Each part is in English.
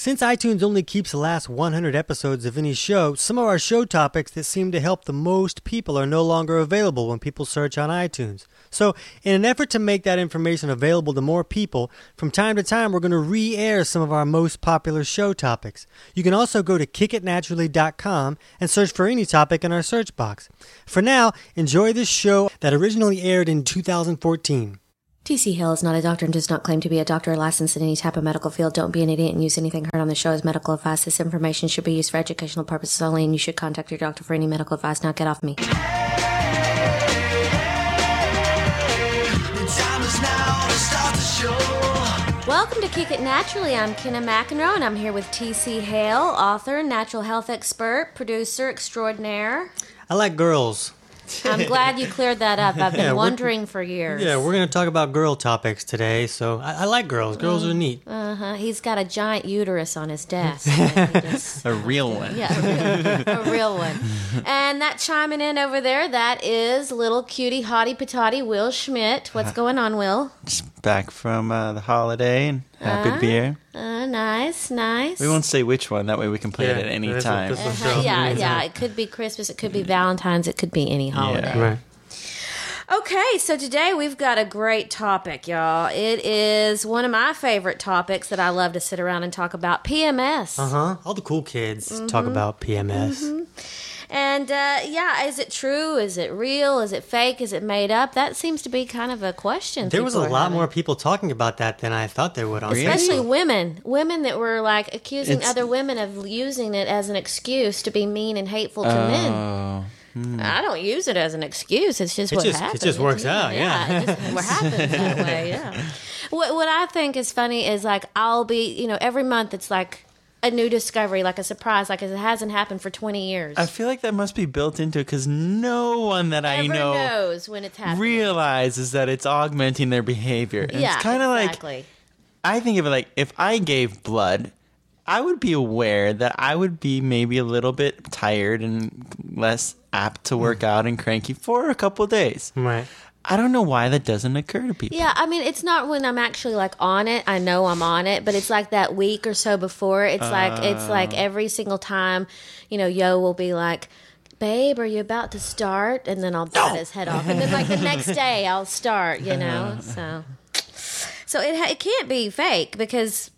Since iTunes only keeps the last 100 episodes of any show, some of our show topics that seem to help the most people are no longer available when people search on iTunes. So, in an effort to make that information available to more people, from time to time we're going to re air some of our most popular show topics. You can also go to kickitnaturally.com and search for any topic in our search box. For now, enjoy this show that originally aired in 2014. TC Hale is not a doctor and does not claim to be a doctor or licensed in any type of medical field. Don't be an idiot and use anything heard on the show as medical advice. This information should be used for educational purposes only, and you should contact your doctor for any medical advice. Now get off me. Welcome to Kick It Naturally. I'm Kenna McEnroe, and I'm here with TC Hale, author, natural health expert, producer extraordinaire. I like girls. I'm glad you cleared that up. I've been Yeah, wondering for years. Yeah, we're going to talk about girl topics today. So, I, I like girls. Girls are neat. Uh-huh. He's got a giant uterus on his desk. just- A real one. yeah, a real, a real one. And that chiming in over there, that is little cutie hottie patati Will Schmidt. What's going on, Will? Just back from uh, the holiday and happy to be here. Uh, nice, nice. We won't say which one. That way we can play it at any this time. this Uh-huh, show yeah, yeah. It could be Christmas. It could be Valentine's. It could be any holiday. Right. Okay, so today we've got a great topic, y'all. It is one of my favorite topics that I love to sit around and talk about PMS. Uh huh. All the cool kids talk Mm-hmm. about PMS. And uh, yeah, is it true? Is it real? Is it fake? Is it made up? That seems to be kind of a question. There was a lot having. more people talking about that than I thought there would on Especially Facebook. women, women that were like accusing It's- other women of using it as an excuse to be mean and hateful to men. Oh, I don't use it as an excuse. It's just It what just- it just works out, yeah. it just what happens that way. Yeah. What what I think is funny is like I'll be you know every month it's like a new discovery, like a surprise, like it hasn't happened for twenty years. I feel like that must be built into it because no one that I know knows when it's happening. realizes that it's augmenting their behavior. And yeah, it's kind of exactly. like I think of it like if I gave blood, I would be aware that I would be maybe a little bit tired and less apt to work mm. out and cranky for a couple days. Right. I don't know why that doesn't occur to people. Yeah, I mean, it's not when I'm actually like on it. I know I'm on it, but it's like that week or so before. It's like it's like oh. every single time, you know, Yo will be like, "Babe, are you about to start?" And then I'll bat his head off, and then like the next day I'll start. You know, so so it ha- it can't be fake because.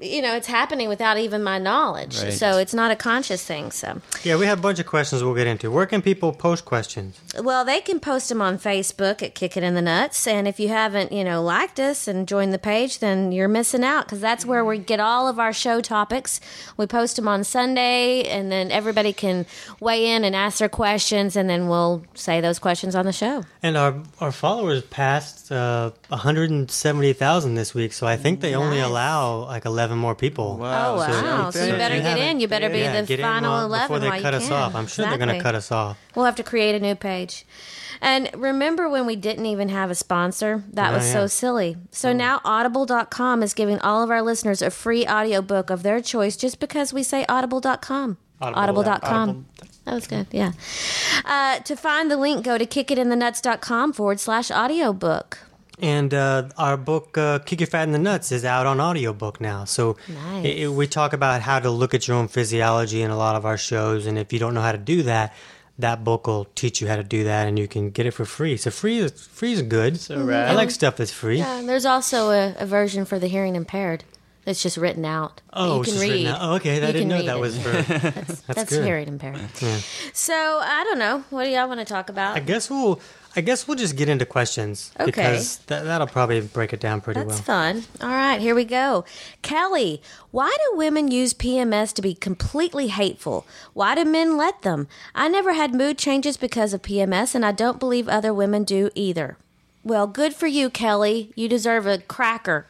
You know, it's happening without even my knowledge. Right. So it's not a conscious thing. So, Yeah, we have a bunch of questions we'll get into. Where can people post questions? Well, they can post them on Facebook at Kick It in the Nuts. And if you haven't, you know, liked us and joined the page, then you're missing out because that's where we get all of our show topics. We post them on Sunday, and then everybody can weigh in and ask their questions, and then we'll say those questions on the show. And our our followers passed uh, 170,000 this week, so I think they only allow like 11 more people. Wow. Oh, wow. So So you better you get in. You better be Yeah, the get in final while- 11 before they while you cut us can. off. I'm sure they're going to cut us off. We'll have to create a new page. And remember when we didn't even have a sponsor? That Oh, was so silly. So now audible.com is giving all of our listeners a free audiobook of their choice just because we say audible.com. Audible, Audible.com. Audible. That was good. Yeah. Uh, to find the link, go to kickitinthenuts.com forward slash audiobook. And uh, our book, uh, Kick Your Fat in the Nuts, is out on audiobook now. So Nice. it- it- we talk about how to look at your own physiology in a lot of our shows. And if you don't know how to do that, that book will teach you how to do that, and you can get it for free. So free is free is good. So rad. I like stuff that's free. Yeah, and there's also a, a version for the hearing impaired that's just written out. Oh, you it's can just read. written out. Oh, okay. I didn't know that it. was for. That's, that's good. hearing impaired. So I don't know. What do y'all want to talk about? I guess we'll. I guess we'll just get into questions Okay. because that, that'll probably break it down pretty That's well. fun. All right, here we go. Kelly, why do women use PMS to be completely hateful? Why do men let them? I never had mood changes because of PMS, and I don't believe other women do either. Well, good for you, Kelly. You deserve a cracker.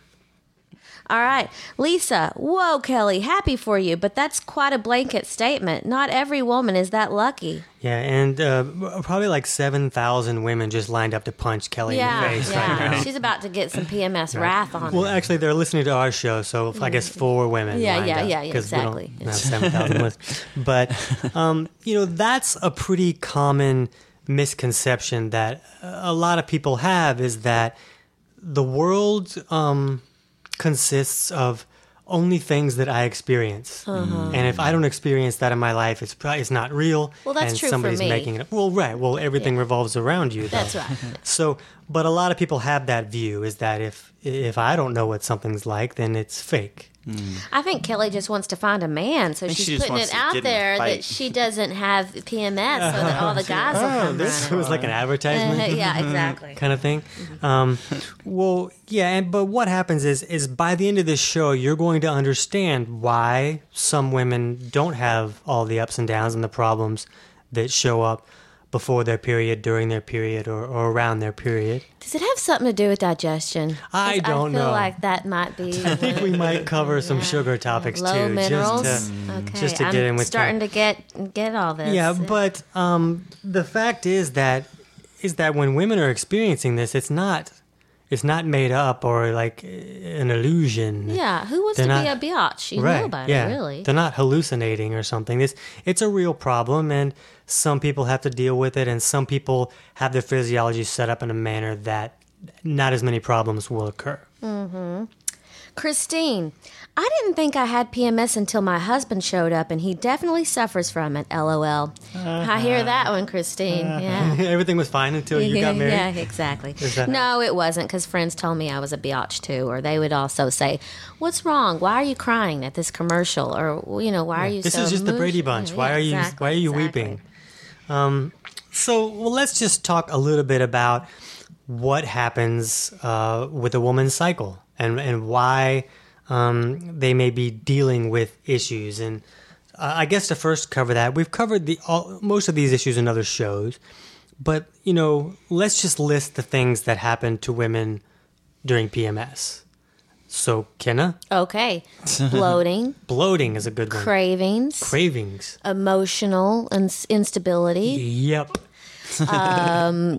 All right, Lisa. Whoa, Kelly, happy for you, but that's quite a blanket statement. Not every woman is that lucky. Yeah, and uh, probably like seven thousand women just lined up to punch Kelly in the Yeah, face right yeah. now. She's about to get some PMS wrath on her. Well, her. actually, they're listening to our show, so I guess four women. Yeah, lined yeah, up, yeah, yeah, 'cause we don't exactly. have seven thousand listeners. But um, you know, that's a pretty common misconception that a lot of people have is that the world um, consists of only things that I experience. Uh-huh. And if I don't experience that in my life, it's probably it's not real. Well, that's and true for somebody's me. making it. Well, right. Well, everything revolves around you. Though. That's right. So, but a lot of people have that view is that if if I don't know what something's like, then it's fake. I think Kelly just wants to find a man, so she's she putting it out get in there that she doesn't have PMS, so that all the guys will Oh, come this running. was like an advertisement. yeah, exactly. kind of thing. Um, well, yeah, and but what happens is is by the end of this show, you're going to understand why some women don't have all the ups and downs and the problems that show up before their period, during their period, or, or around their period. Does it have something to do with digestion? I don't I feel know. like that might be. I think we might cover some sugar topics Low too, minerals. just to okay, just to I'm get in with starting to get get all this. Yeah, but um, the fact is that is that when women are experiencing this, it's not it's not made up or like an illusion. yeah, who wants They're to not- be a biatch? You right. know about yeah. it, really. They're not hallucinating or something. This it's a real problem, and some people have to deal with it, and some people have their physiology set up in a manner that not as many problems will occur. Mm-hmm. Christine, I didn't think I had PMS until my husband showed up, and he definitely suffers from it. LOL. I hear that one, Christine. Yeah. Everything was fine until you got married. Yeah, exactly. that No, it wasn't because friends told me I was a biatch too, or they would also say, "What's wrong? Why are you crying at this commercial?" Or you know, "Why are you?" This so is just the Brady Bunch. Yeah, why are you exactly, Why are you exactly. weeping? Um, so well, let's just talk a little bit about what happens uh, with a woman's cycle and and why um, they may be dealing with issues. And uh, I guess to first cover that, we've covered the all, most of these issues in other shows. But you know, let's just list the things that happen to women during PMS. So, Kenna, Okay, bloating, bloating is a good one. cravings, Cravings. emotional ins- instability, Yep. uh,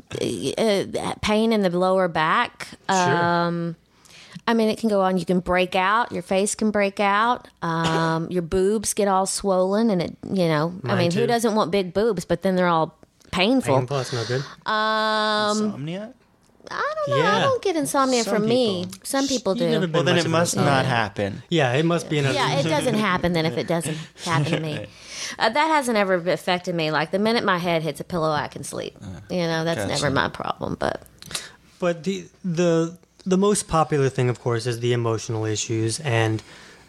pain in the lower back. Sure. Um, I mean, it can go on. You can break out. Your face can break out. Um, your boobs get all swollen, and it, you know, I mean, too. who doesn't want big boobs? But then they're all painful. Painful, that's no good. Insomnia? I don't know. I Yeah. don't get insomnia Some from me. people. Some people You've never do. been Well, then much it of a- must not happen. Yeah, it must be an. Yeah, it doesn't happen then if it doesn't happen to me. Uh, that hasn't ever affected me. Like the minute my head hits a pillow, I can sleep. You know, that's Gotcha. never my problem. But But the the the most popular thing, of course, is the emotional issues and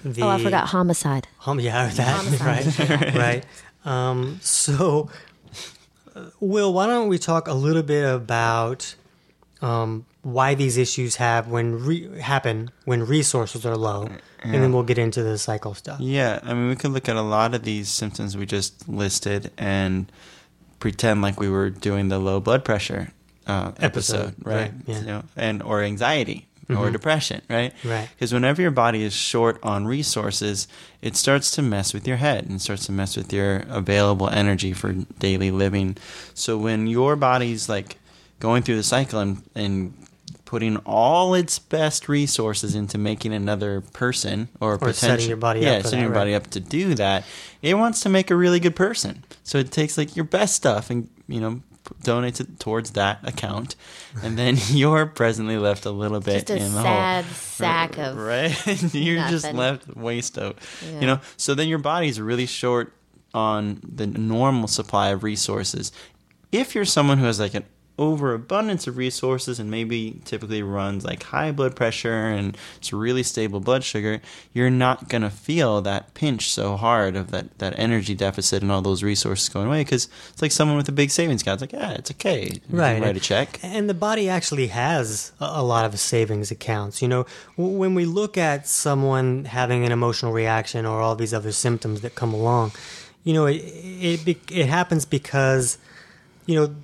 the. oh, I forgot homicide. Um, yeah, that right, right. Um, so, Will, why don't we talk a little bit about um, why these issues have when re- happen when resources are low, and then we'll get into the cycle stuff. Yeah, I mean, we could look at a lot of these symptoms we just listed and pretend like we were doing the low blood pressure uh, episode, Episode, right? right, yeah. You know, and or anxiety or depression, right? Right. Because whenever your body is short on resources, it starts to mess with your head and starts to mess with your available energy for daily living. So when your body's like going through the cycle and, and putting all its best resources into making another person or, Or setting your body yeah, up setting that, your body up to do that, it wants to make a really good person. So it takes like your best stuff and you know donates it towards that account, and then you're presently left a little bit Just a in the sad hole. sack of right. you're just left waste out. Yeah. You know, so then your body's really short on the normal supply of resources. If you're someone who has like an overabundance of resources and maybe typically runs like high blood pressure and it's really stable blood sugar, you're not going to feel that pinch so hard of that, that energy deficit and all those resources going away because it's like someone with a big savings account. It's like, yeah, it's okay. You Right. Write a check. And the body actually has a a lot of savings accounts. You know, when we look at someone having an emotional reaction or all these other symptoms that come along, you know, it it, it happens because, you know,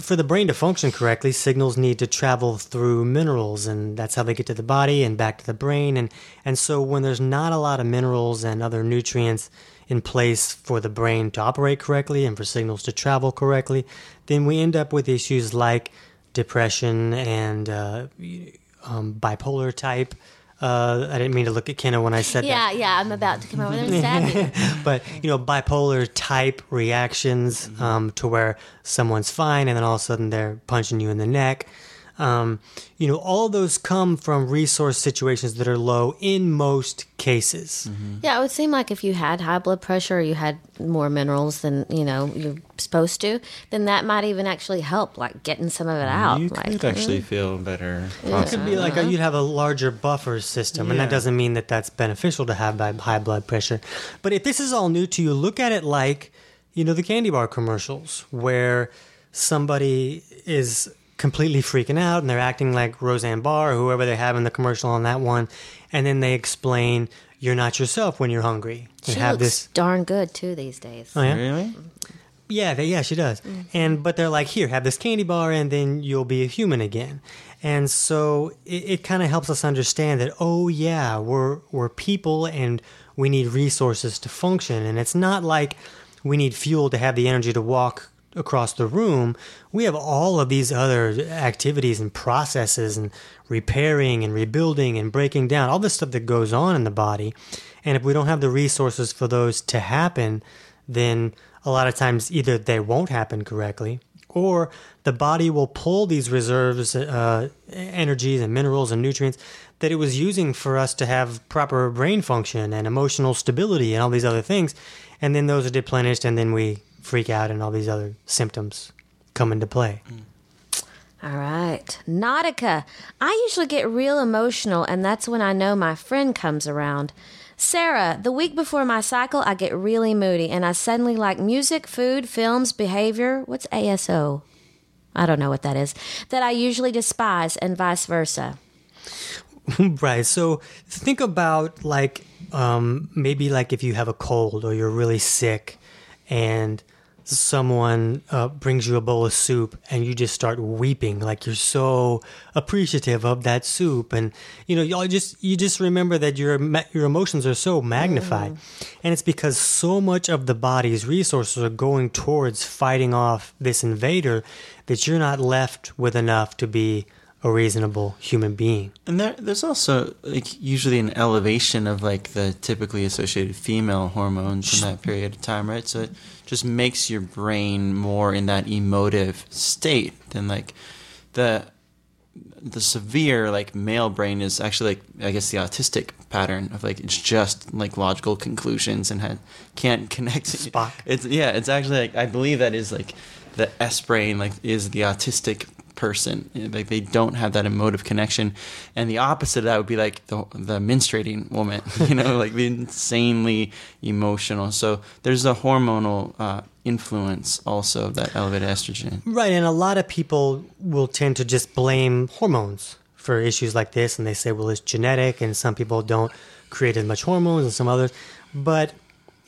for the brain to function correctly, signals need to travel through minerals, and that's how they get to the body and back to the brain. And and so when there's not a lot of minerals and other nutrients in place for the brain to operate correctly and for signals to travel correctly, then we end up with issues like depression and uh, um, bipolar type. Uh, I didn't mean to look at Kenna when I said that yeah, yeah. I'm about to come over there and stab you. but you know bipolar type reactions um, to where someone's fine and then all of a sudden they're punching you in the neck Um, you know, all those come from resource situations that are low in most cases. Yeah, it would seem like if you had high blood pressure or you had more minerals than, you know, you're supposed to, then that might even actually help, like getting some of it out. you like, could actually feel better. It could be like uh, you'd have a larger buffer system, and that doesn't mean that that's beneficial to have by high blood pressure. But if this is all new to you, look at it like, you know, the candy bar commercials where somebody is completely freaking out and they're acting like Roseanne Barr or whoever they have in the commercial on that one, and then they explain you're not yourself when you're hungry. She have looks this darn good too these days. Oh, yeah? Really? Yeah, they, yeah, she does. Mm-hmm. And but they're like, here, have this candy bar, and then you'll be a human again. And so it, it kind of helps us understand that, oh yeah, we're we're people, and we need resources to function. And it's not like we need fuel to have the energy to walk across the room. We have all of these other activities and processes, and repairing and rebuilding and breaking down, all this stuff that goes on in the body. And if we don't have the resources for those to happen, then a lot of times either they won't happen correctly or the body will pull these reserves, uh, energies and minerals and nutrients that it was using for us to have proper brain function and emotional stability and all these other things. And then those are deplenished and then we freak out and all these other symptoms come into play. All right. Nautica. I usually get real emotional, and that's when I know my friend comes around. Sarah, the week before my cycle, I get really moody, and I suddenly like music, food, films, behavior. What's ASO? I don't know what that is. That I usually despise, and vice versa. right. So think about like um, maybe like if you have a cold or you're really sick and someone uh, brings you a bowl of soup and you just start weeping like you're so appreciative of that soup. And you know you just you just remember that your your emotions are so magnified. And it's because so much of the body's resources are going towards fighting off this invader that you're not left with enough to be a reasonable human being And there, there's also like usually an elevation of like the typically associated female hormones in that period of time, right? So it just makes your brain more in that emotive state than like the the severe like male brain is actually like I guess the autistic pattern of like it's just like logical conclusions and had, can't connect. Spock. It's yeah, it's actually like I believe that is like the S brain like is the autistic person. Like they don't have that emotive connection. And the opposite of that would be like the the menstruating woman you know like the insanely emotional. So there's a hormonal uh, influence also of that elevated estrogen. Right, and a lot of people will tend to just blame hormones for issues like this, and they say, well, it's genetic, and some people don't create as much hormones, and some others. But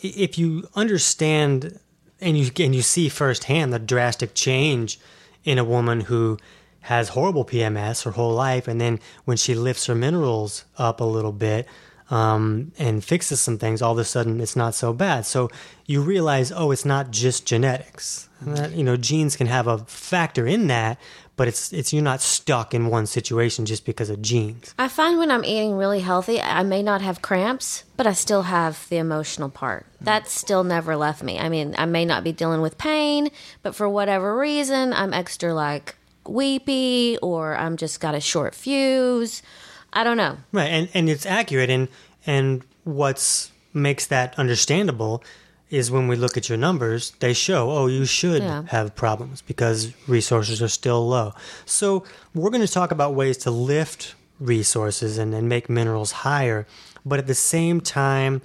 if you understand and you and you see firsthand the drastic change in a woman who has horrible PMS her whole life, and then when she lifts her minerals up a little bit, um, and fixes some things, all of a sudden it's not so bad. So you realize, oh, it's not just genetics. That, you know, genes can have a factor in that, but it's it's you're not stuck in one situation just because of genes. I find when I'm eating really healthy, I may not have cramps, but I still have the emotional part. That's still never left me. I mean, I may not be dealing with pain, but for whatever reason, I'm extra like weepy or I'm just got a short fuse. I don't know. Right, and and it's accurate, and and what's makes that understandable is when we look at your numbers, they show, oh, you should Yeah. have problems because resources are still low. So we're going to talk about ways to lift resources and, and make minerals higher, but at the same time,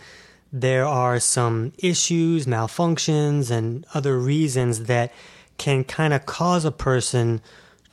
there are some issues, malfunctions, and other reasons that can kind of cause a person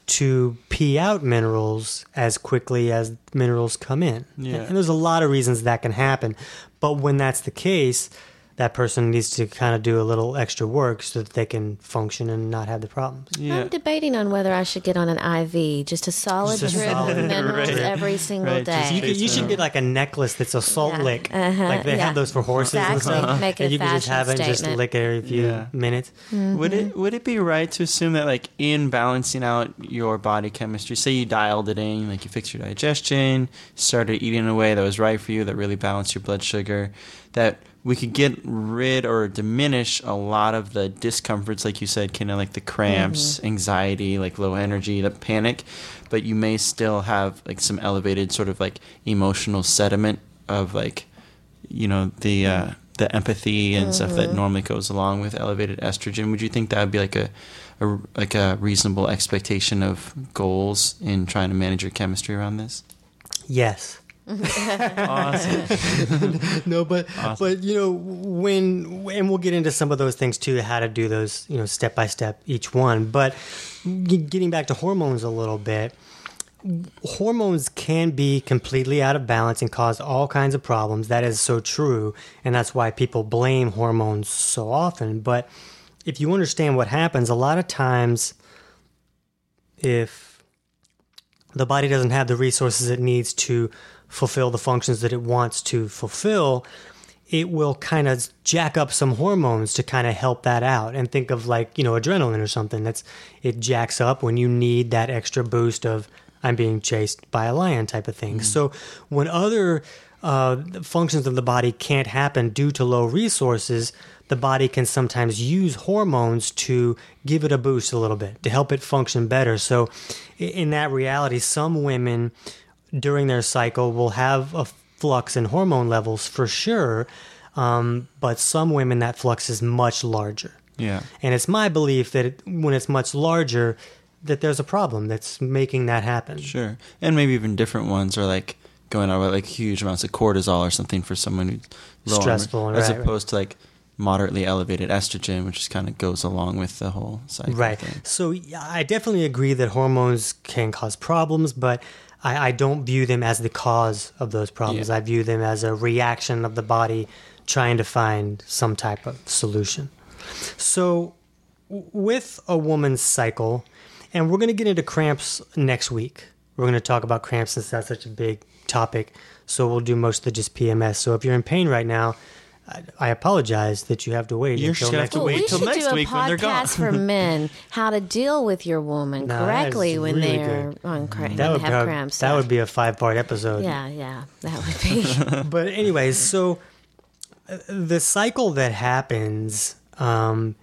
to pee out minerals as quickly as minerals come in. Yeah. And there's a lot of reasons that can happen. But when that's the case, that person needs to kind of do a little extra work so that they can function and not have the problems. yeah I'm debating on whether I should get on an IV, just a solid Just a drip solid- of minerals Right. every single Right, day. You, could, you should get like a necklace that's a salt Yeah. lick. Uh-huh, Like they yeah. have those for horses and stuff. Make it and a you can just fashion have it and just lick it every few Yeah. minutes. Would it would it be right to assume that like in balancing out your body chemistry, say you dialed it in, like you fixed your digestion, started eating in a way that was right for you, that really balanced your blood sugar, that we could get rid or diminish a lot of the discomforts, like you said, kind of like the cramps, anxiety, like low energy, the panic, but you may still have like some elevated sort of like emotional sediment of like, you know, the uh, the empathy and stuff that normally goes along with elevated estrogen. Would you think that would be like a, a like a reasonable expectation of goals in trying to manage your chemistry around this? Yes. Awesome. No, but Awesome. but you know when and we'll get into some of those things too, how to do those you know step by step each one. But getting back to hormones a little bit, hormones can be completely out of balance and cause all kinds of problems. That is so true, and that's why people blame hormones so often. But if you understand what happens, a lot of times, if the body doesn't have the resources it needs to fulfill the functions that it wants to fulfill, it will kind of jack up some hormones to kind of help that out. And think of like, you know, adrenaline or something that's it jacks up when you need that extra boost of I'm being chased by a lion type of thing. Mm-hmm. So when other uh, functions of the body can't happen due to low resources, the body can sometimes use hormones to give it a boost a little bit to help it function better. So, in that reality, some women during their cycle will have a flux in hormone levels for sure, um, but some women that flux is much larger. Yeah. And it's my belief that it, when it's much larger, that there's a problem that's making that happen. Sure. And maybe even different ones are like going on with like huge amounts of cortisol or something for someone who's low on- Stressful, as right, right. opposed to like moderately elevated estrogen, which just kind of goes along with the whole cycle. Right. Thing. So I definitely agree that hormones can cause problems, but I, I don't view them as the cause of those problems. Yeah. I view them as a reaction of the body trying to find some type of solution. So, with a woman's cycle, and we're going to get into cramps next week. We're going to talk about cramps since that's such a big topic. So, we'll do most of just PMS. So, if you're in pain right now, I, I apologize that you have to wait You're until just gonna have next to Well, wait we till should next do a week when they're gone. podcast for men how to deal with your woman No, correctly when really they're good. on cra- when That they would, have prob- cramps. that would be a five part episode. yeah, yeah, that would be. But, anyways, so uh, the cycle that happens, um,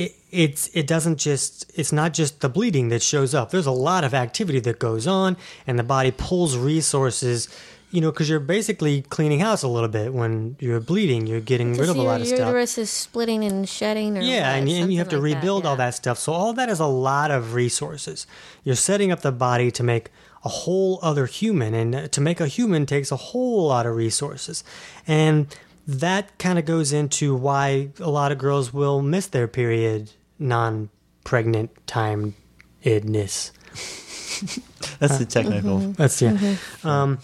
it, it's it doesn't just it's not just the bleeding that shows up. There's a lot of activity that goes on, and the body pulls resources. You know, because you're basically cleaning house a little bit when you're bleeding. You're getting rid of a lot of stuff. uterus is splitting and shedding, or Yeah, and, you- and you have to like rebuild all yeah. that stuff. So all that is a lot of resources. You're setting up the body to make a whole other human, and to make a human takes a whole lot of resources, and that kind of goes into why a lot of girls will miss their period non-pregnant time idness. That's the technical. That's yeah. Mm-hmm. Um,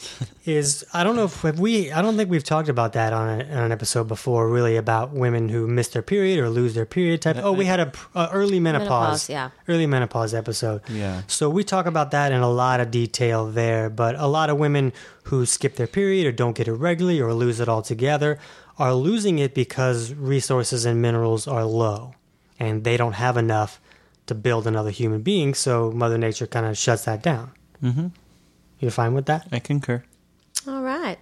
is I don't know if have we I don't think we've talked about that on, a, on an episode before. Really about women who miss their period or lose their period type. Oh, we had a, a early menopause, Menopause, yeah. early menopause episode. Yeah. So we talk about that in a lot of detail there. But a lot of women who skip their period or don't get it regularly or lose it altogether are losing it because resources and minerals are low, and they don't have enough to build another human being. So Mother Nature kind of shuts that down. Mm-hmm. You're fine with that? I concur. All right.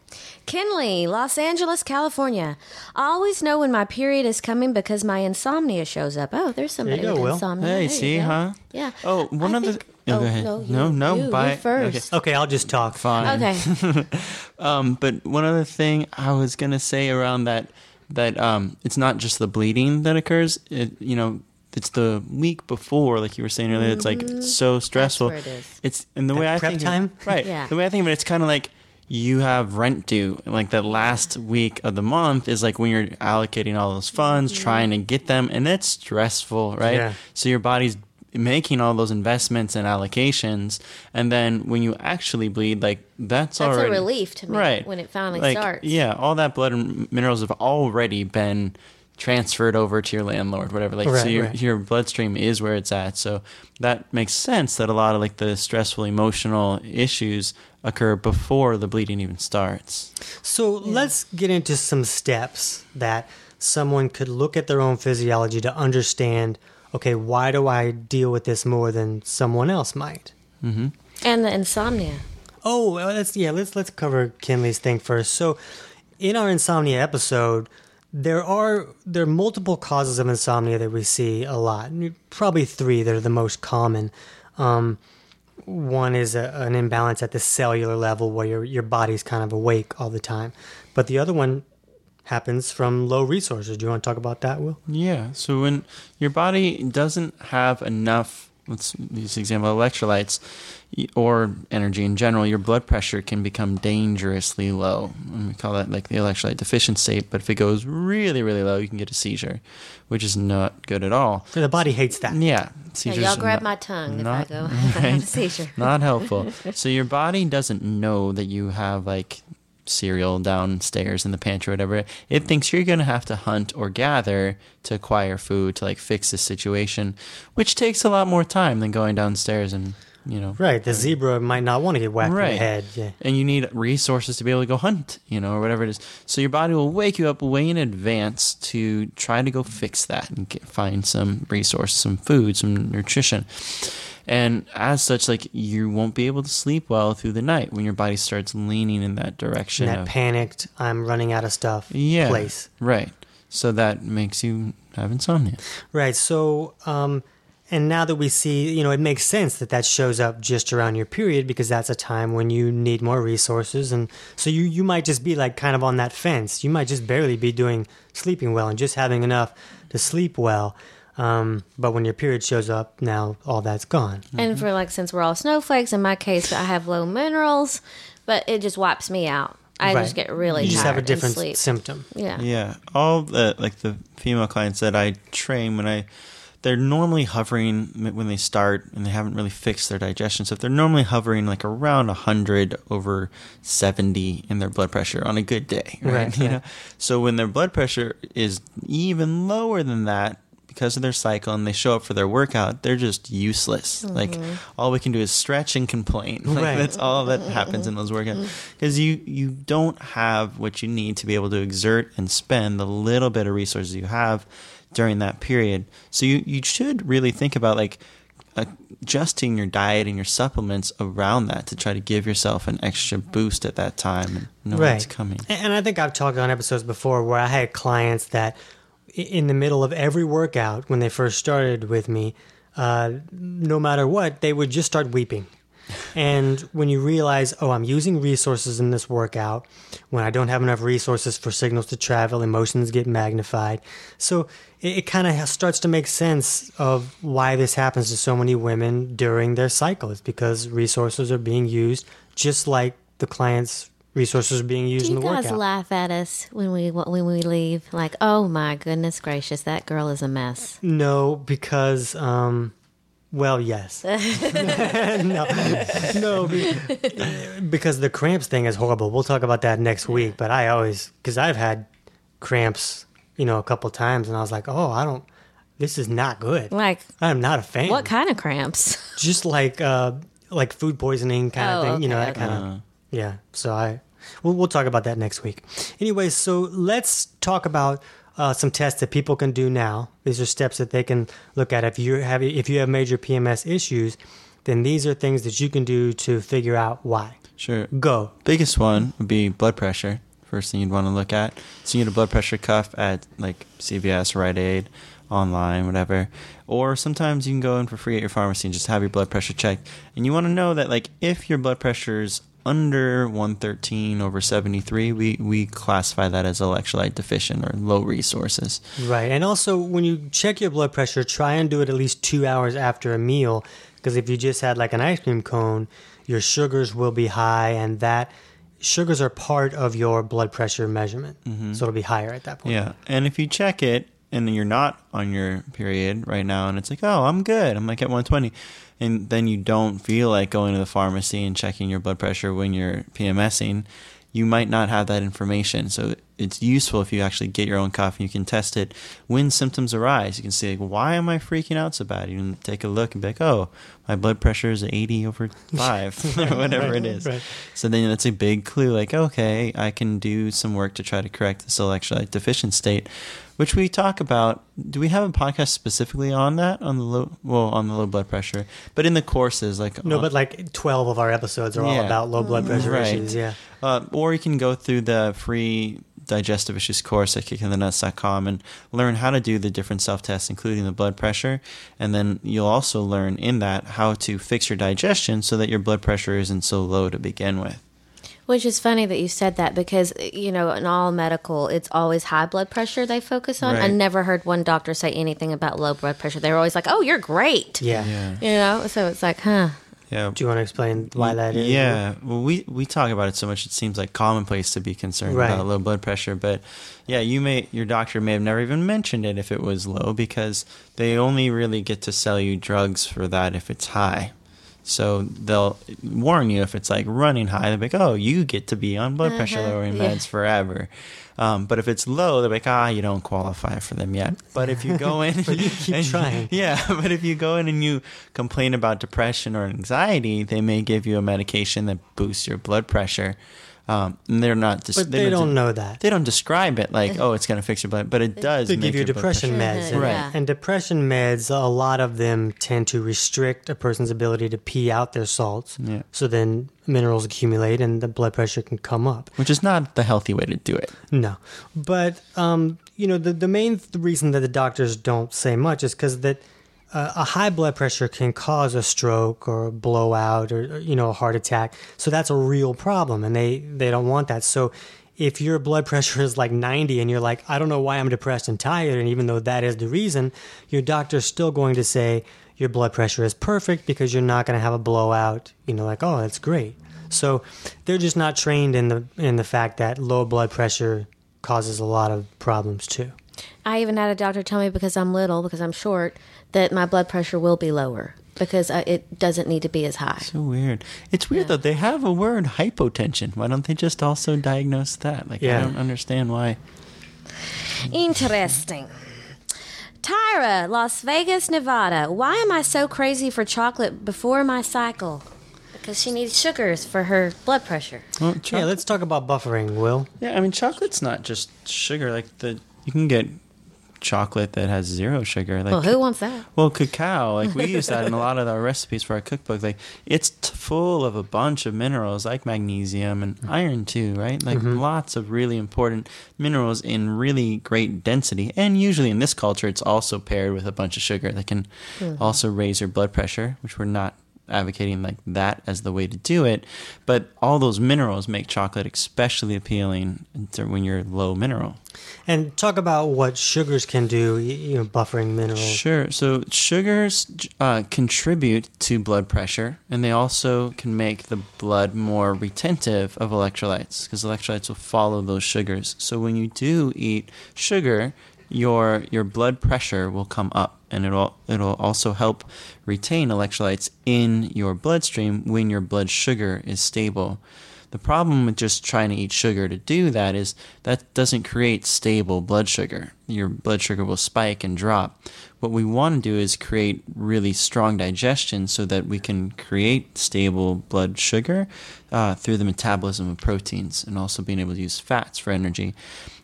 Kinley, Los Angeles, California. I always know when my period is coming because my insomnia shows up. Oh, there's somebody go, with Will. insomnia. Hey, There see, huh? Yeah. Oh, one I of the- think- Oh, oh, go ahead. No, No, you- no, you, bye. You first. Okay, I'll just talk. Fine. Okay. Um, but one other thing I was gonna say around that that um, it's not just the bleeding that occurs. It you know it's the week before, like you were saying earlier. It's like mm-hmm. so stressful. where it is. It's and the That way I prep think time? Of, right. Yeah. The way I think of it, it's kind of like you have rent due. Like that last week of the month is like when you're allocating all those funds, mm-hmm. trying to get them, and it's stressful, right? Yeah. So your body's making all those investments and allocations, and then when you actually bleed, like that's, That's already a relief to me right when it finally like, starts. Yeah, all that blood and minerals have already been transferred over to your landlord, whatever. Like, so your right. your bloodstream is where it's at. So that makes sense that a lot of like the stressful emotional issues occur before the bleeding even starts. So let's get into some steps that someone could look at their own physiology to understand okay, why do I deal with this more than someone else might? Mm-hmm. And the insomnia. Oh, let's yeah, let's let's cover Kinley's thing first. So in our insomnia episode, there are there are multiple causes of insomnia that we see a lot. Probably three that are the most common. Um, one is a, an imbalance at the cellular level where your your body's kind of awake all the time, but the other one happens from low resources. Do you want to talk about that, Will? Yeah. So when your body doesn't have enough, let's use the example electrolytes or energy in general, your blood pressure can become dangerously low. And we call that like the electrolyte deficient state. But if it goes really, really low, you can get a seizure, which is not good at all. So the body hates that. Yeah. Yeah, y'all grab my tongue not, if I go if I have a seizure. Not helpful. so your body doesn't know that you have like cereal downstairs in the pantry or whatever, it thinks you're going to have to hunt or gather to acquire food to like fix the situation, which takes a lot more time than going downstairs and you know. Right, the zebra might not want to get whacked Right. in the head. Yeah. And you need resources to be able to go hunt, you know, or whatever it is. So your body will wake you up way in advance to try to go fix that and get, find some resource, some food, some nutrition. And as such, like you won't be able to sleep well through the night when your body starts leaning in that direction. That of- panicked, I'm running out of stuff yeah, place. Right. So that makes you have insomnia. Right. So, um, and now that we see, you know, it makes sense that that shows up just around your period because that's a time when you need more resources, and so you you might just be like kind of on that fence. You might just barely be doing sleeping well and just having enough to sleep well. Um, but when your period shows up, now all that's gone. And for like, since we're all snowflakes, in my case, I have low minerals, but it just wipes me out. I Right. just get really You tired just have a and different sleep. symptom. Yeah. Yeah, all the like the female clients that I train when I they're normally hovering m- when they start and they haven't really fixed their digestion. So if they're normally hovering like around 100 over 70 in their blood pressure on a good day, right? Right, you right. know? So when their blood pressure is even lower than that because of their cycle and they show up for their workout, they're just useless. Like mm-hmm. all we can do is stretch and complain. Like Right. that's all that happens in those workouts mm-hmm. because you you don't have what you need to be able to exert and spend the little bit of resources you have during that period. So you you should really think about like adjusting your diet and your supplements around that to try to give yourself an extra boost at that time and know what's coming. And and I think I've talked on episodes before where I had clients that i- in the middle of every workout when they first started with me, uh, no matter what, they would just start weeping. And when you realize, oh, I'm using resources in this workout, when I don't have enough resources for signals to travel, emotions get magnified. So it, it kind of starts to make sense of why this happens to so many women during their cycle. It's because resources are being used just like the client's resources are being used Do in you the guys workout. laugh at us when we when we leave? Like, oh my goodness gracious, that girl is a mess. No, because um well, yes. no, no, be- because the cramps thing is horrible. We'll talk about that next week. But I always, because I've had cramps, you know, a couple times, and I was like, oh, I don't. This is not good. Like, I'm not a fan. what kind of cramps? Just like uh, like food poisoning kind Oh, of thing. You know, okay, that kind of. Yeah. So I, we'll, we'll talk about that next week. Anyway, so let's talk about uh, some tests that people can do now. These are steps that they can look at if you have if you have major PMS issues. Then these are things that you can do to figure out why. Sure. Go. Biggest one would be blood pressure. First thing you'd want to look at. So you need a blood pressure cuff at like CVS, Rite Aid, online, whatever. Or sometimes you can go in for free at your pharmacy and just have your blood pressure checked. And you want to know that like if your blood pressure's under 113 over 73, we, we classify that as electrolyte deficient or low resources. Right. And also, when you check your blood pressure, try and do it at least two hours after a meal. Because if you just had like an ice cream cone, your sugars will be high, and that sugars are part of your blood pressure measurement. Mm-hmm. So it'll be higher at that point. Yeah. And if you check it and you're not on your period right now and it's like, oh, I'm good. I'm like at 120. And then you don't feel like going to the pharmacy and checking your blood pressure when you're PMSing, you might not have that information. So it's useful if you actually get your own cuff and you can test it when symptoms arise. You can see, like, why am I freaking out so bad? You can take a look and be like, oh, my blood pressure is 80 over 5 or whatever it is. right. So then that's a big clue like, okay, I can do some work to try to correct this electrolyte deficient state, which we talk about. Do we have a podcast specifically on that? On the low, well, on the low blood pressure, but in the courses, like No, on- but like 12 of our episodes are all about low blood pressure Right. issues. Yeah. uh, or you can go through the free Digestive Issues course at kickitinthenuts.com and learn how to do the different self tests, including the blood pressure. And then you'll also learn in that how to fix your digestion so that your blood pressure isn't so low to begin with. Which is funny that you said that because, you know, in all medical, it's always high blood pressure they focus on. I never heard one doctor say anything about low blood pressure. They were always like, oh, you're great. Yeah. Yeah. You know, so it's like, huh. Yeah. Do you want to explain why that is? Yeah, well, we we talk about it so much; it seems like commonplace to be concerned Right. about low blood pressure. But yeah, you may your doctor may have never even mentioned it if it was low because they only really get to sell you drugs for that if it's high. So they'll warn you if it's like running high. They'll be like, "Oh, you get to be on blood pressure Uh-huh, lowering yeah. meds forever." Um, but if it's low, they're like, "Ah, you don't qualify for them yet." But if you go in, But you keep and- trying. yeah, but if you go in and you complain about depression or anxiety, they may give you a medication that boosts your blood pressure. Um, and they're not. Dis- But they don't know that. They don't describe it like, oh, it's going to fix your blood, but it does. They make give you your depression pressure- meds. And, Right. Yeah. and depression meds, a lot of them tend to restrict a person's ability to pee out their salts. Yeah. So then minerals accumulate and the blood pressure can come up. Which is not the healthy way to do it. No, but um, you know the the main th- reason that the doctors don't say much is because that uh, a high blood pressure can cause a stroke or a blowout or, or, you know a heart attack. So that's a real problem, and they they don't want that. So if your blood pressure is like 90 and you're like I don't know why I'm depressed and tired, and even though that is the reason, your doctor's still going to say your blood pressure is perfect because you're not going to have a blowout. You know, like oh that's great. So they're just not trained in the in the fact that low blood pressure causes a lot of problems too. I even had a doctor tell me because I'm little, because I'm short, that my blood pressure will be lower because uh, it doesn't need to be as high. So weird. It's weird Yeah. though. They have a word hypotension. Why don't they just also diagnose that? Like Yeah. I don't understand why. Interesting. Tyra, Las Vegas, Nevada. Why am I so crazy for chocolate before my cycle? Because she needs sugars for her blood pressure. Well, Yeah, let's talk about buffering, Will. Yeah, I mean, chocolate's not just sugar. Like the you can get chocolate that has zero sugar. Like Well, who wants that? Well, cacao, like we use that in a lot of our recipes for our cookbook. Like it's t- full of a bunch of minerals like magnesium and mm-hmm. iron too, right? Like mm-hmm. lots of really important minerals in really great density. And usually in this culture, it's also paired with a bunch of sugar that can hmm. also raise your blood pressure, which we're not advocating like that as the way to do it. But all those minerals make chocolate especially appealing when you're low mineral. And talk about what sugars can do, you know, buffering minerals. Sure. So sugars uh, contribute to blood pressure, and they also can make the blood more retentive of electrolytes because electrolytes will follow those sugars. So when you do eat sugar, your your blood pressure will come up, and it'll it'll also help retain electrolytes in your bloodstream when your blood sugar is stable. The problem with just trying to eat sugar to do that is that doesn't create stable blood sugar. Your blood sugar will spike and drop. What we want to do is create really strong digestion so that we can create stable blood sugar uh, through the metabolism of proteins and also being able to use fats for energy.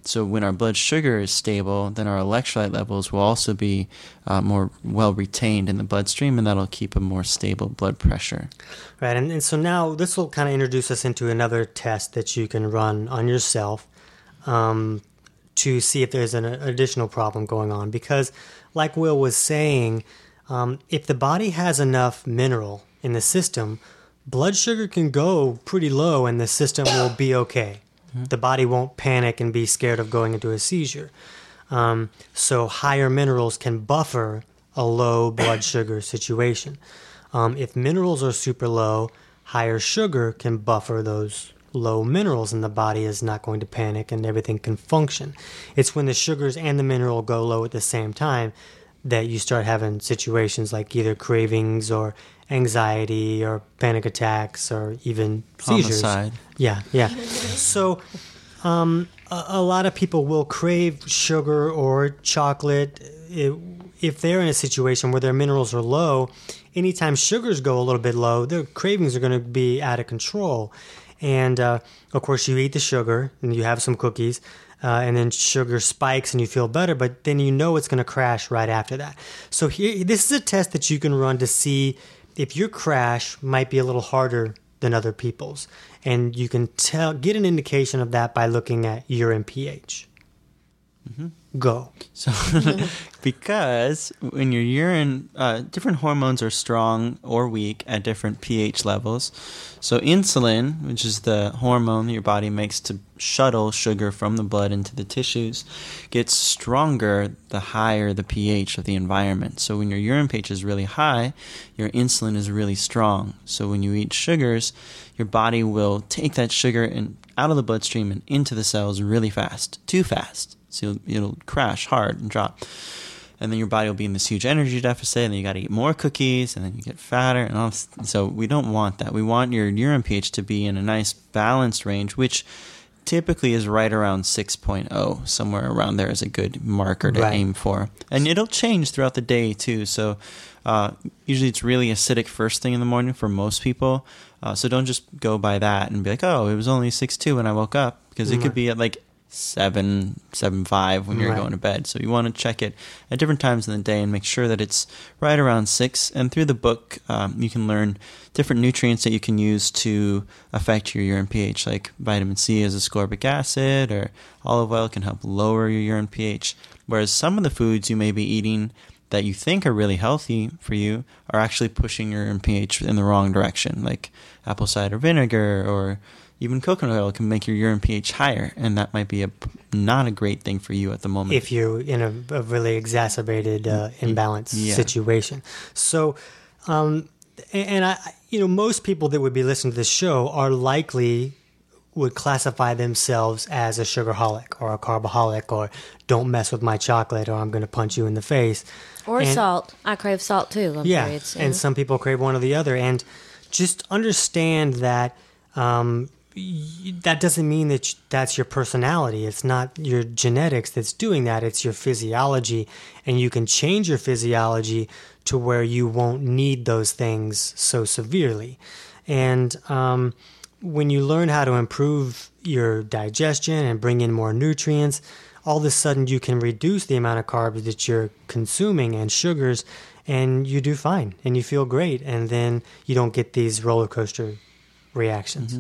So when our blood sugar is stable, then our electrolyte levels will also be uh, more well retained in the bloodstream, and that'll keep a more stable blood pressure. Right, and, and so now this will kind of introduce us into another test that you can run on yourself um, to see if there's an additional problem going on. Because, like Will was saying, um, if the body has enough mineral in the system, blood sugar can go pretty low and the system will be okay. The body won't panic and be scared of going into a seizure. Um, so higher minerals can buffer a low blood sugar situation. Um, if minerals are super low, higher sugar can buffer those low minerals, and the body is not going to panic and everything can function. It's when the sugars and the mineral go low at the same time that you start having situations like either cravings or anxiety or panic attacks or even seizures. Homicide. Yeah, yeah. So, um, a, a lot of people will crave sugar or chocolate if they're in a situation where their minerals are low. Anytime sugars go a little bit low, their cravings are going to be out of control. And uh, of course, you eat the sugar and you have some cookies, uh, and then sugar spikes and you feel better, but then you know it's going to crash right after that. So here, this is a test that you can run to see if your crash might be a little harder than other people's. And you can tell get an indication of that by looking at urine pH. Go. So, because when your urine, uh, different hormones are strong or weak at different pH levels. So, insulin, which is the hormone your body makes to shuttle sugar from the blood into the tissues, gets stronger the higher the pH of the environment. So, when your urine pH is really high, your insulin is really strong. So, when you eat sugars, your body will take that sugar and out of the bloodstream and into the cells really fast, too fast. So you'll, it'll crash hard and drop. And then your body will be in this huge energy deficit, and then you got to eat more cookies, and then you get fatter, and all. This. So we don't want that. We want your urine pH to be in a nice balanced range, which typically is right around 6.0. Somewhere around there is a good marker to Right. aim for, and it'll change throughout the day too. So uh, usually it's really acidic first thing in the morning for most people. Uh, so don't just go by that and be like, oh, it was only 6.2 when I woke up, because it could be at like seven, seven five when you're Right. going to bed. So you want to check it at different times in the day and make sure that it's right around six. And through the book, um, you can learn different nutrients that you can use to affect your urine pH, like vitamin C as ascorbic acid, or olive oil can help lower your urine pH. Whereas some of the foods you may be eating that you think are really healthy for you are actually pushing your urine pH in the wrong direction, like apple cider vinegar or even coconut oil can make your urine pH higher, and that might be a not a great thing for you at the moment. if you're in a, a really exacerbated uh, imbalance Yeah. situation. So, um, and, and I, you know, most people that would be listening to this show are likely would classify themselves as a sugarholic or a carboholic or don't mess with my chocolate or I'm going to punch you in the face. Or And- salt. I crave salt too. On yeah, periods, and some people crave one or the other, and just understand that um, y- that doesn't mean that that's your personality. It's not your genetics that's doing that. It's your physiology, and you can change your physiology to where you won't need those things so severely. And um, when you learn how to improve your digestion and bring in more nutrients, all of a sudden you can reduce the amount of carbs that you're consuming and sugars, and you do fine and you feel great. And then you don't get these roller coaster reactions.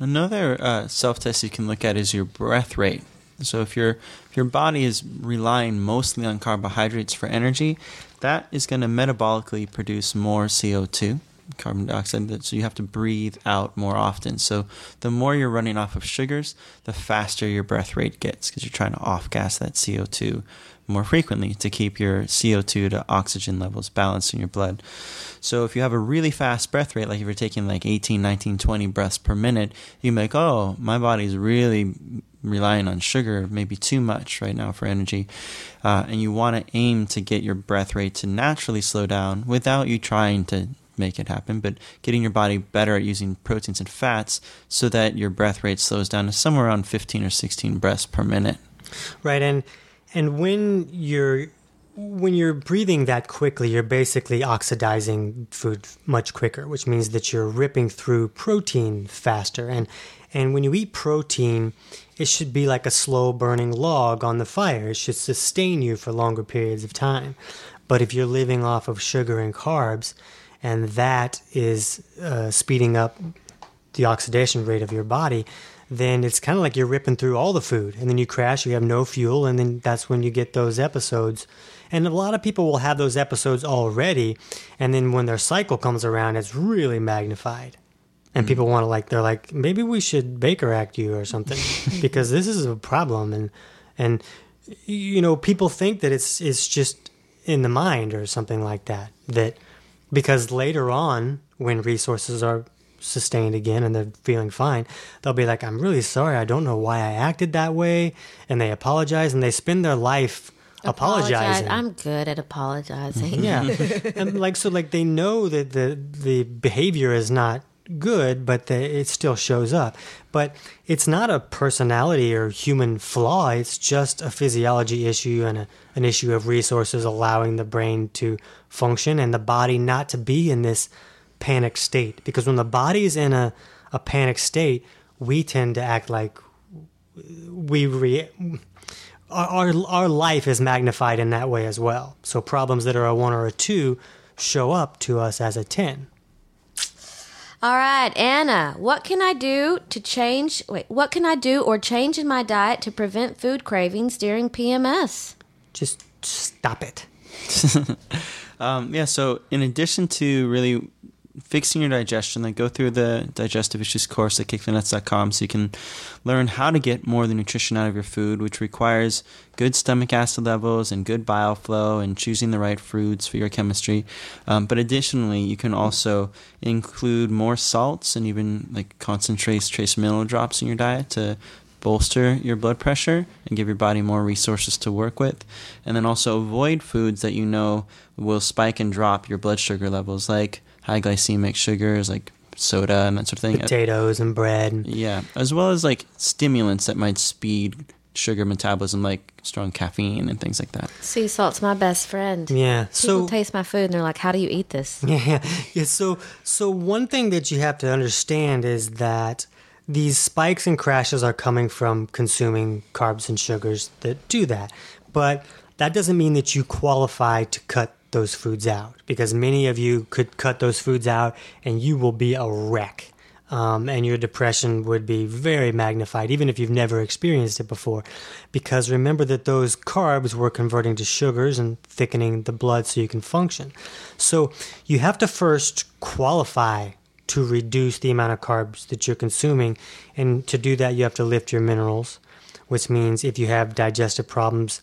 Another uh, self test you can look at is your breath rate. So if your if your body is relying mostly on carbohydrates for energy, that is going to metabolically produce more CO2, carbon dioxide. So you have to breathe out more often. So the more you're running off of sugars, the faster your breath rate gets because you're trying to off gas that CO2 more frequently to keep your CO2 to oxygen levels balanced in your blood. So if you have a really fast breath rate, like if you're taking like 18, 19, 20 breaths per minute, you make, oh, my body's really relying on sugar, maybe too much right now for energy. Uh, and you want to aim to get your breath rate to naturally slow down without you trying to make it happen, but getting your body better at using proteins and fats so that your breath rate slows down to somewhere around 15 or 16 breaths per minute. right and and when you're when you're breathing that quickly you're basically oxidizing food much quicker which means that you're ripping through protein faster. And and when you eat protein it should be like a slow burning log on the fire. It should sustain you for longer periods of time. But if you're living off of sugar and carbs and that is uh, speeding up the oxidation rate of your body, then it's kind of like you're ripping through all the food and then you crash, you have no fuel, and then that's when you get those episodes. And a lot of people will have those episodes already, and then when their cycle comes around, it's really magnified. And hmm. people want to like they're like maybe we should Baker Act you or something because this is a problem and and you know people think that it's it's just in the mind or something like that that because later on when resources are sustained again and they're feeling fine they'll be like i'm really sorry. I don't know why i acted that way. And they apologize and they spend their life apologizing. I'm good at apologizing. yeah. And like so like they know that the the behavior is not good but the, it still shows up. But it's not a personality or human flaw. It's just a physiology issue and a, an issue of resources allowing the brain to function and the body not to be in this panic state because when the body's in a, a panic state we tend to act like we re- our, our our life is magnified in that way as well. So problems that are a one or a two show up to us as a ten. All right, Anna, what can I do to change? Wait, what can I do or change in my diet to prevent food cravings during PMS? Just stop it. Um, yeah, so in addition to really fixing your digestion, like go through the digestive issues course at kickitinthenuts.com so you can learn how to get more of the nutrition out of your food, which requires good stomach acid levels and good bile flow and choosing the right foods for your chemistry. Um, but additionally, you can also include more salts and even like ConcenTrace, trace mineral drops in your diet to bolster your blood pressure and give your body more resources to work with. And then also avoid foods that you know will spike and drop your blood sugar levels, like high glycemic sugars, like soda and that sort of thing. Potatoes and bread. Yeah, as well as like stimulants that might speed sugar metabolism, like strong caffeine and things like that. Sea salt's my best friend. Yeah. People So taste my food and they're like, "How do you eat this?" Yeah, yeah. So, so one thing that you have to understand is that these spikes and crashes are coming from consuming carbs and sugars that do that. But that doesn't mean that you qualify to cut those foods out because many of you could cut those foods out and you will be a wreck. Um, and your depression would be very magnified, even if you've never experienced it before. Because remember that those carbs were converting to sugars and thickening the blood so you can function. So you have to first qualify to reduce the amount of carbs that you're consuming. And to do that, you have to lift your minerals, which means if you have digestive problems,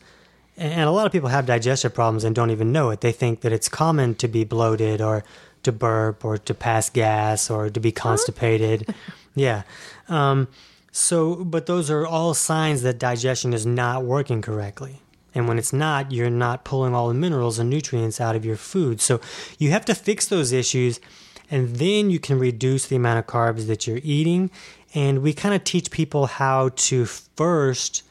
and a lot of people have digestive problems and don't even know it. They think that it's common to be bloated or to burp or to pass gas or to be constipated. yeah. Um, so, but those are all signs that digestion is not working correctly. And when it's not, you're not pulling all the minerals and nutrients out of your food. So you have to fix those issues and then you can reduce the amount of carbs that you're eating. And we kind of teach people how to first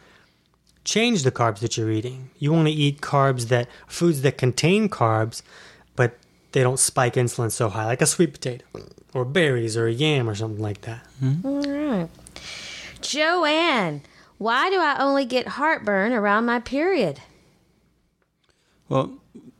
change the carbs that you're eating. You want to eat carbs that foods that contain carbs, but they don't spike insulin so high, like a sweet potato or berries or a yam or something like that. Mm-hmm. All right. Joanne, why do I only get heartburn around my period? Well,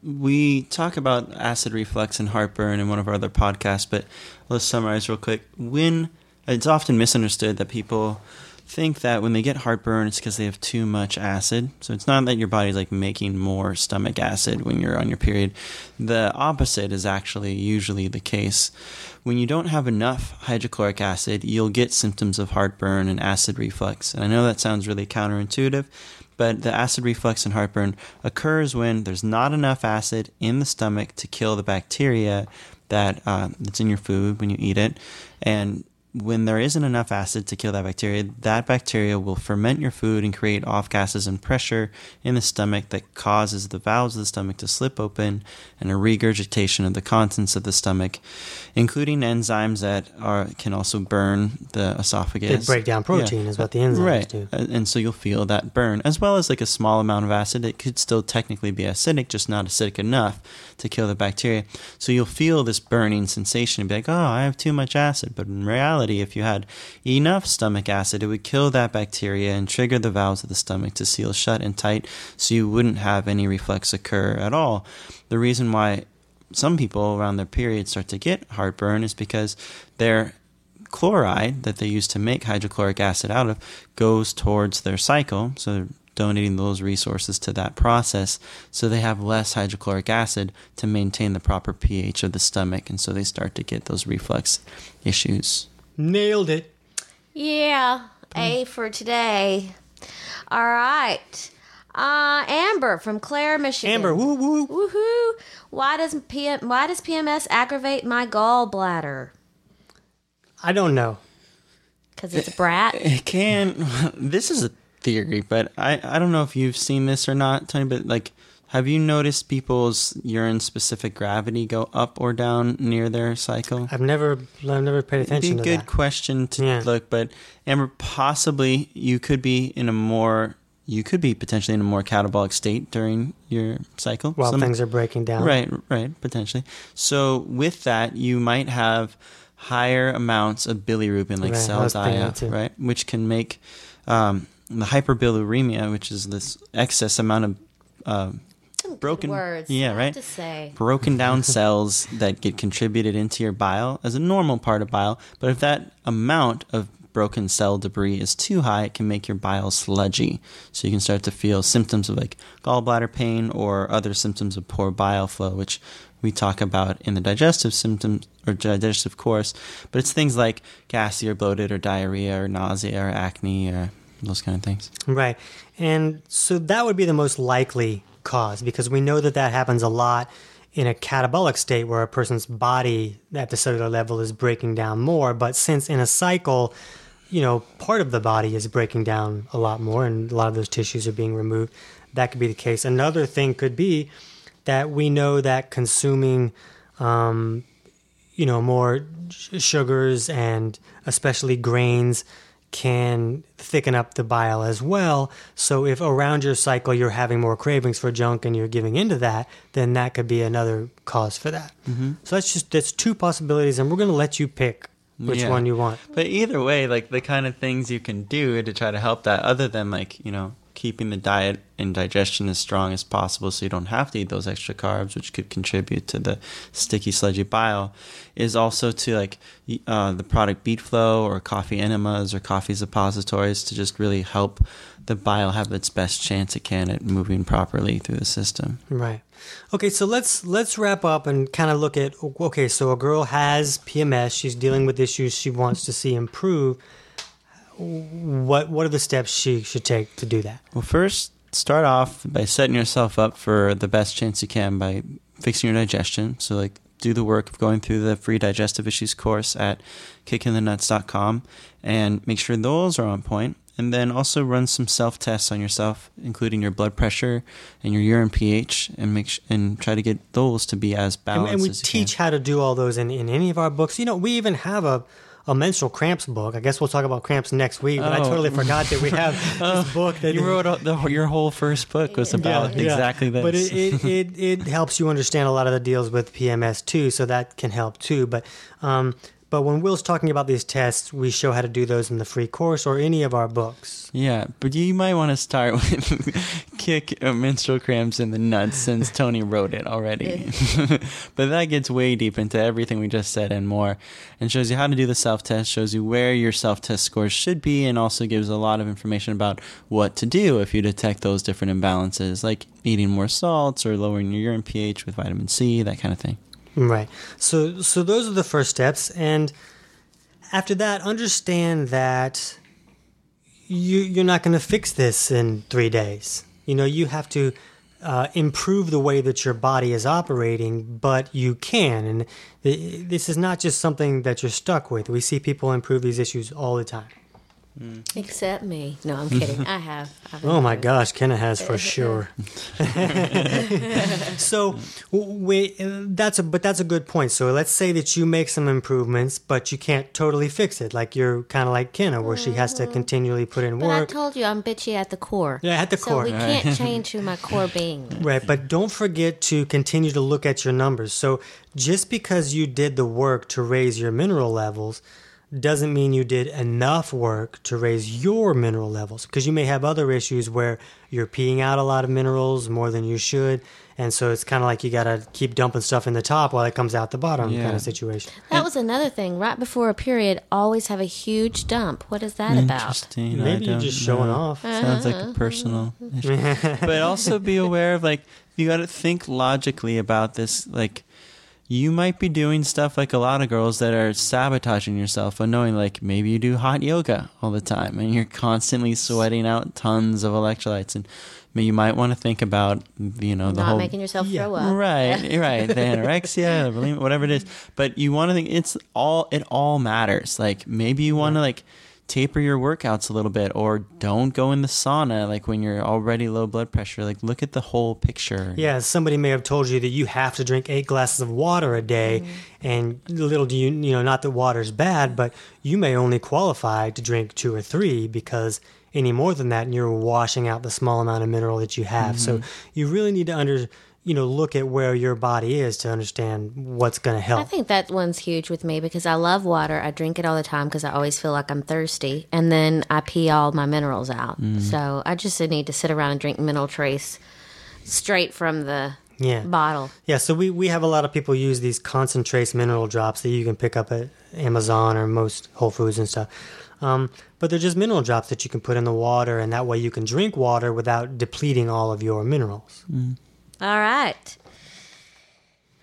we talk about acid reflux and heartburn in one of our other podcasts, but let's summarize real quick. When it's often misunderstood that people think that when they get heartburn, it's because they have too much acid. So it's not that your body's like making more stomach acid when you're on your period. The opposite is actually usually the case. When you don't have enough hydrochloric acid, you'll get symptoms of heartburn and acid reflux. And I know that sounds really counterintuitive, but the acid reflux and heartburn occurs when there's not enough acid in the stomach to kill the bacteria that uh, that's in your food when you eat it, and when there isn't enough acid to kill that bacteria, that bacteria will ferment your food and create off gases and pressure in the stomach that causes the valves of the stomach to slip open and a regurgitation of the contents of the stomach, including enzymes that are can also burn the esophagus. They break down protein, is what the enzymes right. do. Uh, And so you'll feel that burn, as well as like a small amount of acid. It could still technically be acidic, just not acidic enough to kill the bacteria. So you'll feel this burning sensation and be like, oh, I have too much acid. But in reality, if you had enough stomach acid, it would kill that bacteria and trigger the valves of the stomach to seal shut and tight so you wouldn't have any reflux occur at all. The reason why some people around their period start to get heartburn is because their chloride that they use to make hydrochloric acid out of goes towards their cycle. So they're donating those resources to that process. So they have less hydrochloric acid to maintain the proper pH of the stomach. And so they start to get those reflux issues. Nailed it. Yeah, A for today. All right. Uh, Amber from Clare, Michigan. Amber, woo woo. Woohoo! Why does PM, why does PMS aggravate my gallbladder? I don't know. Because it's a brat. It can. This is a theory, but I, I don't know if you've seen this or not, Tony, but like, have you noticed people's urine specific gravity go up or down near their cycle? I've never, I've never paid attention It'd be a good that. question to Yeah. look, but Amber, possibly you could be in a more, you could be potentially in a more catabolic state during your cycle. While Some- things are breaking down. Right, right, potentially. So with that, you might have higher amounts of bilirubin, like Right, I cells was thinking die that up, too. right, which can make um, the hyperbiliremia, which is this excess amount of uh, broken words. yeah right to say. broken down cells that get contributed into your bile as a normal part of bile but if that amount of broken cell debris is too high it can make your bile sludgy so you can start to feel symptoms of like gallbladder pain or other symptoms of poor bile flow which we talk about in the digestive symptoms or digestive course but it's things like gassy or bloated or diarrhea or nausea or acne or those kind of things Right. And so that would be the most likely cause because we know that that happens a lot in a catabolic state where a person's body at the cellular level is breaking down more. But since in a cycle, you know, part of the body is breaking down a lot more and a lot of those tissues are being removed, that could be the case. Another thing could be that we know that consuming um, you know more sugars and especially grains can thicken up the bile as well so if around your cycle you're having more cravings for junk and you're giving into that then that could be another cause for that mm-hmm. so that's just that's two possibilities and we're going to let you pick which Yeah. one you want But either way, like the kind of things you can do to try to help that, other than like, you know, keeping the diet and digestion as strong as possible so you don't have to eat those extra carbs, which could contribute to the sticky, sludgy bile, is also to like uh, the product beet flow or coffee enemas or coffee suppositories to just really help the bile have its best chance it can at moving properly through the system. Right. Okay, so let's let's wrap up and kind of look at okay, so a girl has PMS, she's dealing with issues she wants to see improve. What what are the steps she should take to do that? Well, first, start off by setting yourself up for the best chance you can by fixing your digestion. So, like, do the work of going through the free digestive issues course at kickitinthenuts.com and make sure those are on point. And then also run some self tests on yourself, including your blood pressure and your urine pH, and make sh- and try to get those to be as And, balanced and we as you teach can. how to do all those in, in any of our books. You know, we even have a a menstrual cramps book. I guess we'll talk about cramps next week, but I Oh. totally forgot that we have this book that You wrote the, your whole first book was about Yeah, yeah. exactly this. But it, it, it, it helps you understand a lot of the deals with PMS too, so that can help too. But um, but when Will's talking about these tests, we show how to do those in the free course or any of our books. Yeah, but you might want to start with kick uh, menstrual cramps in the nuts since Tony wrote it already. but that gets way deep into everything we just said and more, and shows you how to do the self test, shows you where your self test scores should be, and also gives a lot of information about what to do if you detect those different imbalances, like eating more salts or lowering your urine pH with vitamin C, that kind of thing. Right. So so those are the first steps, and after that, understand that you you're not going to fix this in three days. You know, you have to uh, improve the way that your body is operating, but you can, and th- this is not just something that you're stuck with. We see people improve these issues all the time. Except me. No, I'm kidding. I have. I've Oh my gosh, Kenna has for sure. so we that's a but that's a good point. So let's say that you make some improvements, but you can't totally fix it. Like you're kind of like Kenna, where she has to continually put in Mm-hmm. But I told you I'm bitchy at the core. Yeah, at the core. so core. we can't change who my core being. is. Right, but don't forget to continue to look at your numbers. So just because you did the work to raise your mineral levels doesn't mean you did enough work to raise your mineral levels because you may have other issues where you're peeing out a lot of minerals more than you should and so it's kind of like you got to keep dumping stuff in the top while it comes out the bottom kind of situation That was another thing. Right before a period, always have a huge dump. What is that about? Interesting. I maybe you're just showing know. off Sounds like a uh-huh. personal issue. but also be aware of like you got to think logically about this. Like you might be doing stuff like a lot of girls that are sabotaging yourself, unknowing. Like maybe you do hot yoga all the time and you're constantly sweating out tons of electrolytes, and maybe you might want to think about you know the Not whole making yourself Yeah. throw up. Right, right. The anorexia, bulimia, whatever it is. But you want to think it's all. It all matters. Like maybe you want to like taper your workouts a little bit, or don't go in the sauna like when you're already low blood pressure. Like look at the whole picture. Yeah, somebody may have told you that you have to drink eight glasses of water a day, mm-hmm. and little do you you know not that water's bad, but you may only qualify to drink two or three because any more than that, and you're washing out the small amount of mineral that you have. So mm-hmm. you really need to under you know look at where your body is to understand what's going to help. I think that one's huge with me because I love water. I drink it all the time because I always feel like I'm thirsty, and then I pee all my minerals out. So I just need to sit around and drink Mineral Trace straight from the Yeah. bottle. Yeah, so we, we have a lot of people use these ConcenTrace mineral drops that you can pick up at Amazon or most Whole Foods and stuff. Um, but they're just mineral drops that you can put in the water, and that way you can drink water without depleting all of your minerals. All right.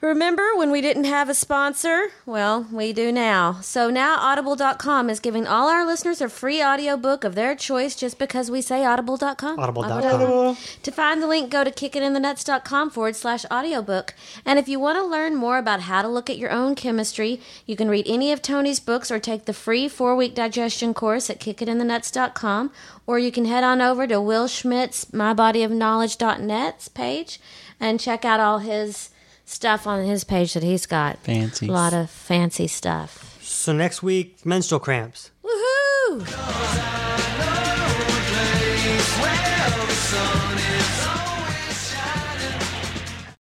Remember when we didn't have a sponsor? Well, we do now. So now Audible.com is giving all our listeners a free audiobook of their choice just because we say Audible.com. Audible.com. To find the link, go to kickitinthenuts.com forward slash audiobook. And if you want to learn more about how to look at your own chemistry, you can read any of Tony's books or take the free four week digestion course at kickitinthenuts.com. Or you can head on over to Will Schmidt's mybodyofknowledge.net page and check out all his stuff on his page that he's got. Fancy. A lot of fancy stuff. So next week, menstrual cramps. Woohoo!